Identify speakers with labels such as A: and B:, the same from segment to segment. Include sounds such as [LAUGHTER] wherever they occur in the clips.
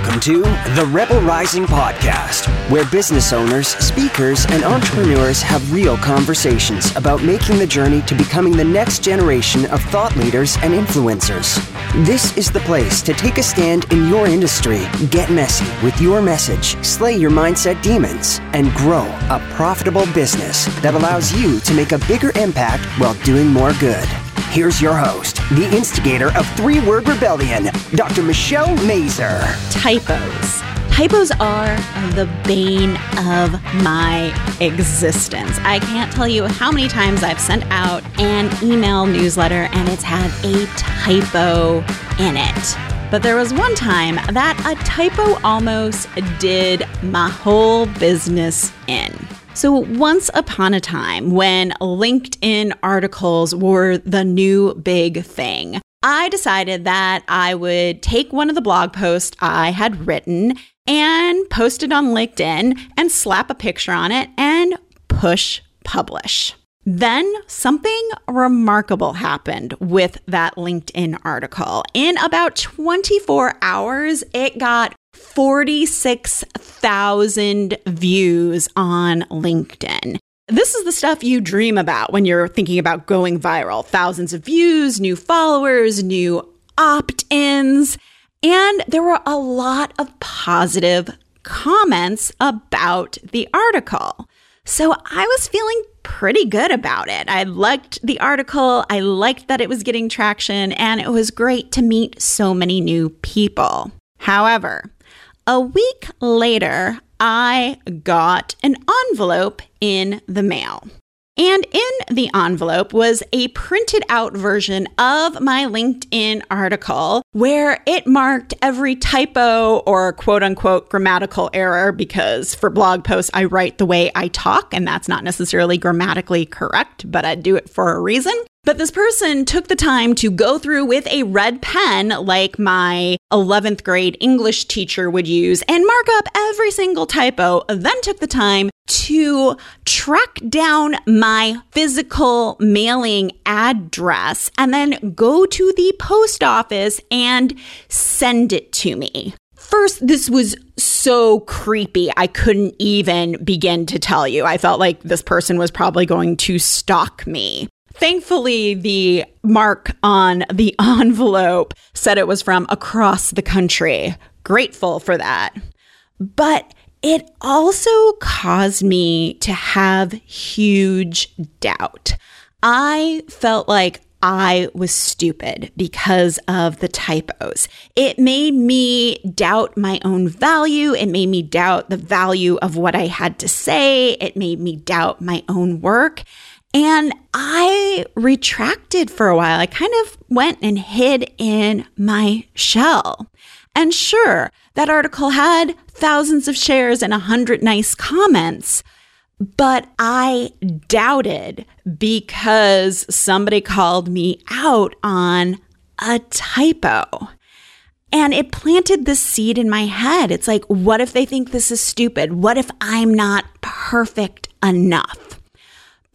A: Welcome to the Rebel Rising Podcast, where business owners, speakers, and entrepreneurs have real conversations about making the journey to becoming the next generation of thought leaders and influencers. This is the place to take a stand in your industry, get messy with your message, slay your mindset demons, and grow a profitable business that allows you to make a bigger impact while doing more good. Here's your host, the instigator of Three Word Rebellion, Dr. Michelle Mazur.
B: Typos. Typos are the bane of my existence. I can't tell you how many times I've sent out an email newsletter and it's had a typo in it. But there was one time that a typo almost did my whole business in. So, once upon a time, when LinkedIn articles were the new big thing, I decided that I would take one of the blog posts I had written and post it on LinkedIn and slap a picture on it and push publish. Then something remarkable happened with that LinkedIn article. In about 24 hours, it got 46,000 views on LinkedIn. This is the stuff you dream about when you're thinking about going viral thousands of views, new followers, new opt ins. And there were a lot of positive comments about the article. So I was feeling pretty good about it. I liked the article, I liked that it was getting traction, and it was great to meet so many new people. However, a week later, I got an envelope in the mail. And in the envelope was a printed out version of my LinkedIn article where it marked every typo or quote unquote grammatical error because for blog posts, I write the way I talk, and that's not necessarily grammatically correct, but I do it for a reason. But this person took the time to go through with a red pen, like my 11th grade English teacher would use, and mark up every single typo, then took the time to track down my physical mailing address and then go to the post office and send it to me. First, this was so creepy. I couldn't even begin to tell you. I felt like this person was probably going to stalk me. Thankfully, the mark on the [LAUGHS] envelope said it was from across the country. Grateful for that. But it also caused me to have huge doubt. I felt like I was stupid because of the typos. It made me doubt my own value. It made me doubt the value of what I had to say. It made me doubt my own work. And I retracted for a while. I kind of went and hid in my shell. And sure, that article had thousands of shares and a hundred nice comments, but I doubted because somebody called me out on a typo. And it planted the seed in my head. It's like, what if they think this is stupid? What if I'm not perfect enough?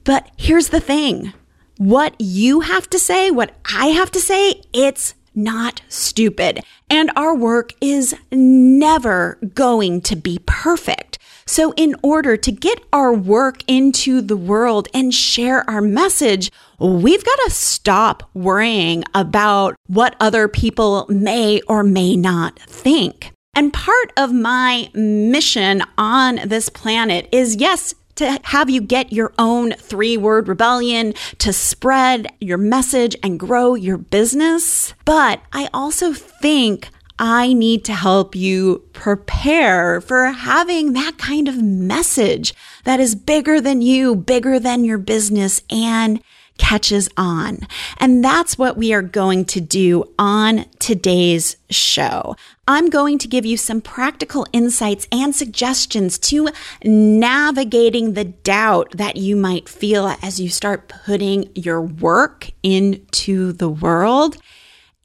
B: But here's the thing what you have to say, what I have to say, it's not stupid. And our work is never going to be perfect. So, in order to get our work into the world and share our message, we've got to stop worrying about what other people may or may not think. And part of my mission on this planet is yes, to have you get your own three word rebellion to spread your message and grow your business. But I also think I need to help you prepare for having that kind of message that is bigger than you, bigger than your business, and catches on. And that's what we are going to do on today's show. I'm going to give you some practical insights and suggestions to navigating the doubt that you might feel as you start putting your work into the world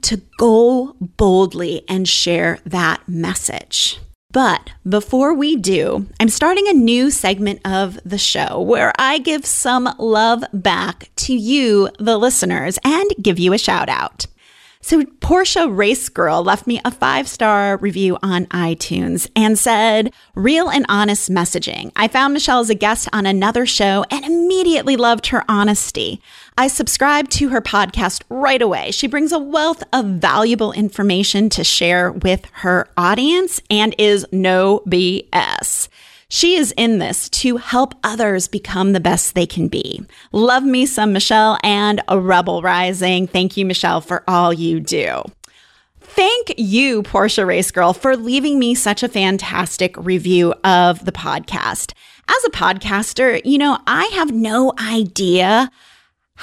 B: to go boldly and share that message. But before we do, I'm starting a new segment of the show where I give some love back to you, the listeners, and give you a shout out. So, Portia Race Girl left me a five star review on iTunes and said, Real and honest messaging. I found Michelle as a guest on another show and immediately loved her honesty. I subscribed to her podcast right away. She brings a wealth of valuable information to share with her audience and is no BS. She is in this to help others become the best they can be. Love me some Michelle and a Rebel Rising. Thank you, Michelle, for all you do. Thank you, Portia Race Girl, for leaving me such a fantastic review of the podcast. As a podcaster, you know, I have no idea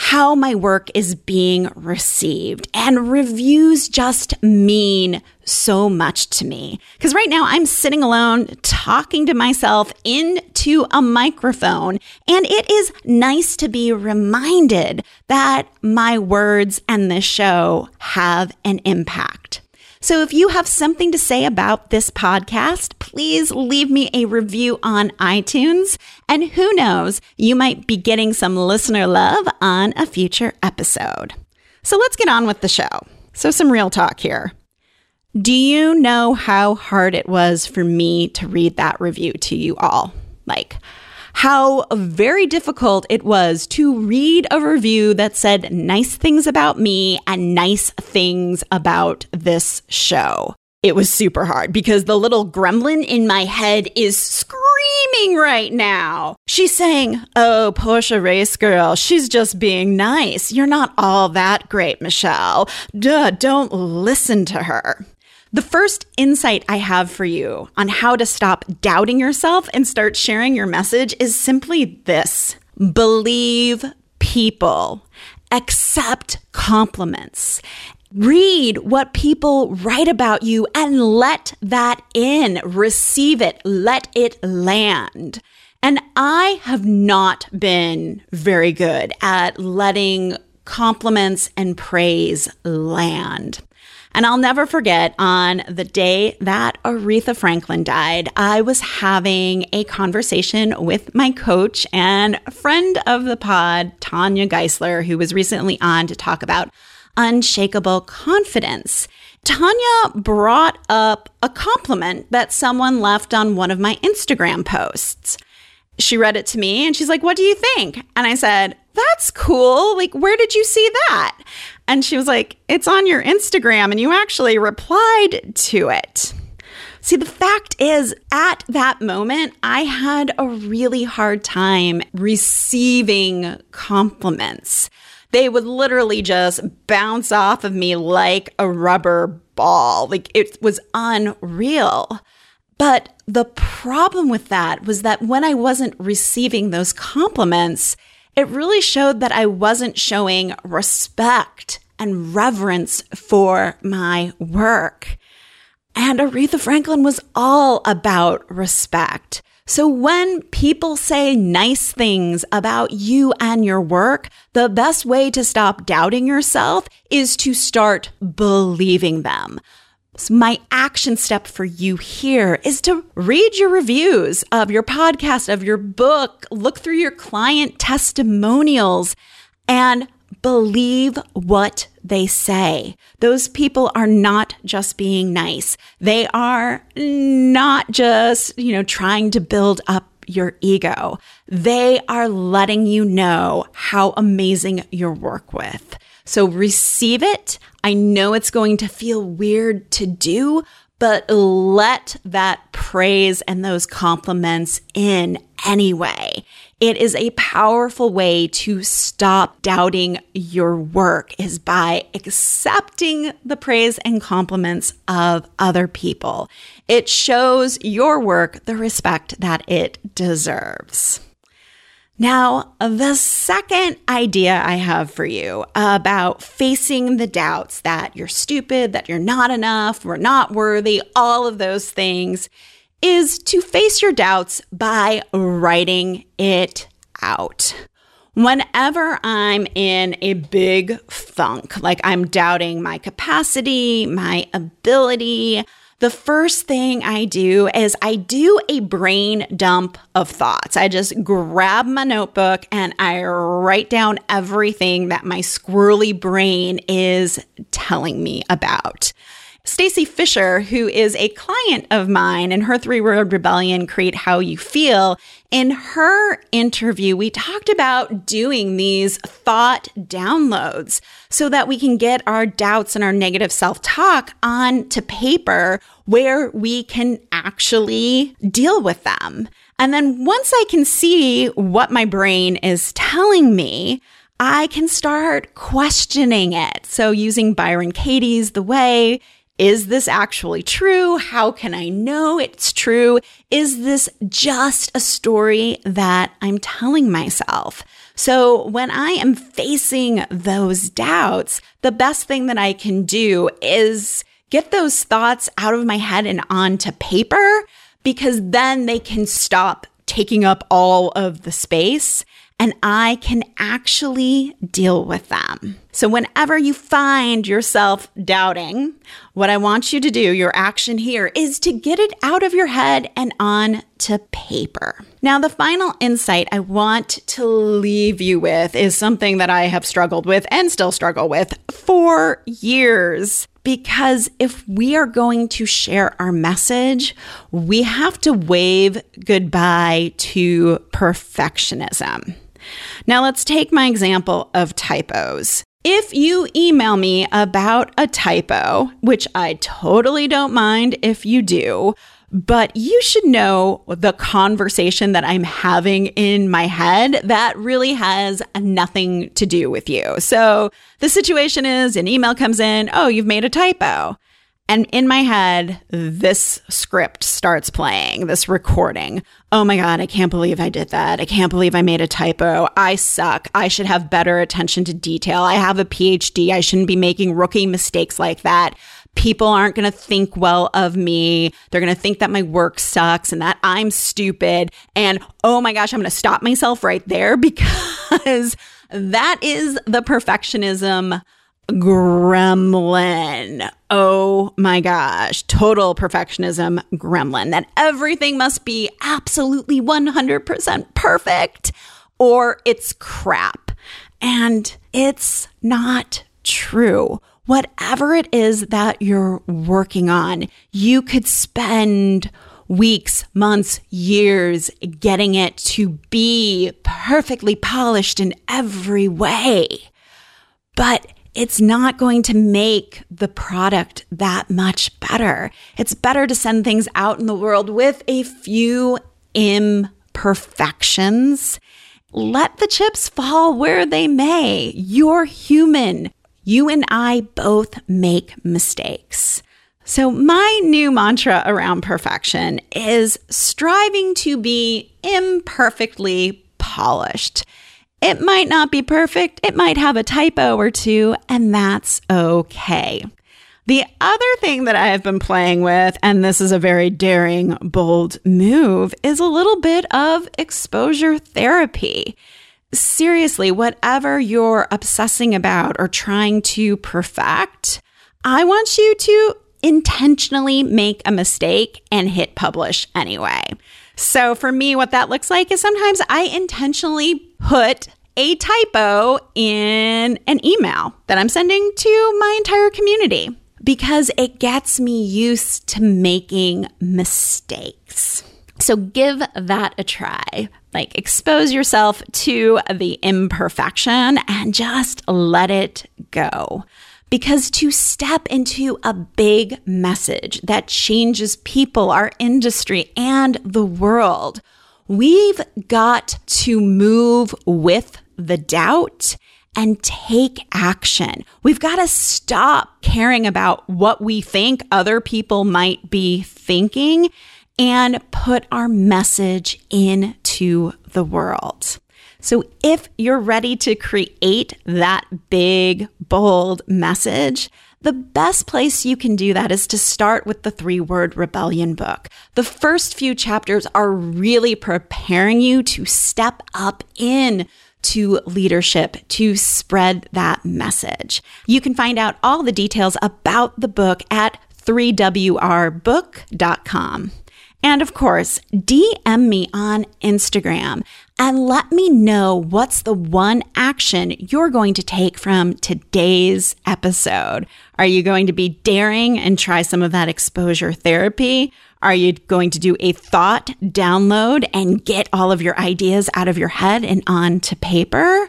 B: how my work is being received. And reviews just mean so much to me. Because right now I'm sitting alone talking to myself into a microphone. And it is nice to be reminded that my words and this show have an impact. So if you have something to say about this podcast, please leave me a review on iTunes. And who knows, you might be getting some listener love on a future episode. So let's get on with the show. So, some real talk here. Do you know how hard it was for me to read that review to you all? Like, how very difficult it was to read a review that said nice things about me and nice things about this show. It was super hard because the little gremlin in my head is screaming right now. She's saying, Oh, Portia Race Girl, she's just being nice. You're not all that great, Michelle. Duh, don't listen to her. The first insight I have for you on how to stop doubting yourself and start sharing your message is simply this believe people, accept compliments. Read what people write about you and let that in. Receive it. Let it land. And I have not been very good at letting compliments and praise land. And I'll never forget on the day that Aretha Franklin died, I was having a conversation with my coach and friend of the pod, Tanya Geisler, who was recently on to talk about unshakable confidence. Tanya brought up a compliment that someone left on one of my Instagram posts. She read it to me and she's like, What do you think? And I said, That's cool. Like, where did you see that? And she was like, It's on your Instagram, and you actually replied to it. See, the fact is, at that moment, I had a really hard time receiving compliments. They would literally just bounce off of me like a rubber ball. Like it was unreal. But the problem with that was that when I wasn't receiving those compliments, it really showed that I wasn't showing respect and reverence for my work. And Aretha Franklin was all about respect. So when people say nice things about you and your work, the best way to stop doubting yourself is to start believing them. My action step for you here is to read your reviews of your podcast, of your book, look through your client testimonials, and believe what they say. Those people are not just being nice. They are not just, you know, trying to build up your ego. They are letting you know how amazing your work with. So receive it. I know it's going to feel weird to do, but let that praise and those compliments in anyway. It is a powerful way to stop doubting your work is by accepting the praise and compliments of other people. It shows your work the respect that it deserves. Now, the second idea I have for you about facing the doubts that you're stupid, that you're not enough, we're not worthy, all of those things is to face your doubts by writing it out. Whenever I'm in a big funk, like I'm doubting my capacity, my ability, the first thing I do is I do a brain dump of thoughts. I just grab my notebook and I write down everything that my squirrely brain is telling me about. Stacy Fisher, who is a client of mine and her three word rebellion, Create How You Feel, in her interview, we talked about doing these thought downloads so that we can get our doubts and our negative self talk onto paper where we can actually deal with them. And then once I can see what my brain is telling me, I can start questioning it. So using Byron Katie's The Way, is this actually true? How can I know it's true? Is this just a story that I'm telling myself? So when I am facing those doubts, the best thing that I can do is get those thoughts out of my head and onto paper because then they can stop taking up all of the space and I can actually deal with them. So, whenever you find yourself doubting, what I want you to do, your action here, is to get it out of your head and on to paper. Now, the final insight I want to leave you with is something that I have struggled with and still struggle with for years. Because if we are going to share our message, we have to wave goodbye to perfectionism. Now, let's take my example of typos. If you email me about a typo, which I totally don't mind if you do, but you should know the conversation that I'm having in my head that really has nothing to do with you. So the situation is an email comes in, oh, you've made a typo. And in my head, this script starts playing, this recording. Oh my God, I can't believe I did that. I can't believe I made a typo. I suck. I should have better attention to detail. I have a PhD. I shouldn't be making rookie mistakes like that. People aren't going to think well of me. They're going to think that my work sucks and that I'm stupid. And oh my gosh, I'm going to stop myself right there [LAUGHS] because that is the perfectionism gremlin. Oh my gosh, total perfectionism gremlin that everything must be absolutely 100% perfect or it's crap. And it's not true. Whatever it is that you're working on, you could spend weeks, months, years getting it to be perfectly polished in every way. But it's not going to make the product that much better. It's better to send things out in the world with a few imperfections. Let the chips fall where they may. You're human. You and I both make mistakes. So, my new mantra around perfection is striving to be imperfectly polished. It might not be perfect, it might have a typo or two, and that's okay. The other thing that I have been playing with, and this is a very daring, bold move, is a little bit of exposure therapy. Seriously, whatever you're obsessing about or trying to perfect, I want you to intentionally make a mistake and hit publish anyway. So for me, what that looks like is sometimes I intentionally put a typo in an email that I'm sending to my entire community because it gets me used to making mistakes. So give that a try. Like expose yourself to the imperfection and just let it go. Because to step into a big message that changes people, our industry, and the world, we've got to move with the doubt and take action. We've got to stop caring about what we think other people might be thinking and put our message into the world. So if you're ready to create that big, bold message, the best place you can do that is to start with the three word rebellion book. The first few chapters are really preparing you to step up in to leadership to spread that message. You can find out all the details about the book at 3wrbook.com. And of course, DM me on Instagram and let me know what's the one action you're going to take from today's episode. Are you going to be daring and try some of that exposure therapy? Are you going to do a thought download and get all of your ideas out of your head and onto paper?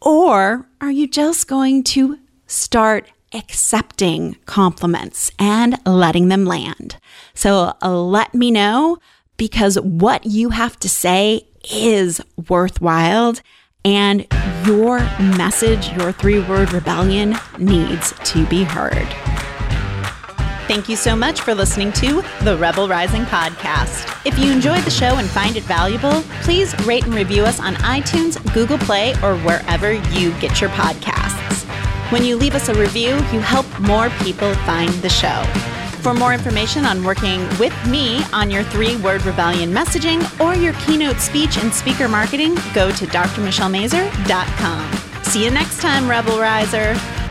B: Or are you just going to start accepting compliments and letting them land? So uh, let me know because what you have to say is worthwhile and your message, your three word rebellion needs to be heard. Thank you so much for listening to the Rebel Rising podcast. If you enjoyed the show and find it valuable, please rate and review us on iTunes, Google Play, or wherever you get your podcasts. When you leave us a review, you help more people find the show. For more information on working with me on your three word rebellion messaging or your keynote speech and speaker marketing, go to drmichellemazur.com. See you next time, Rebel Riser.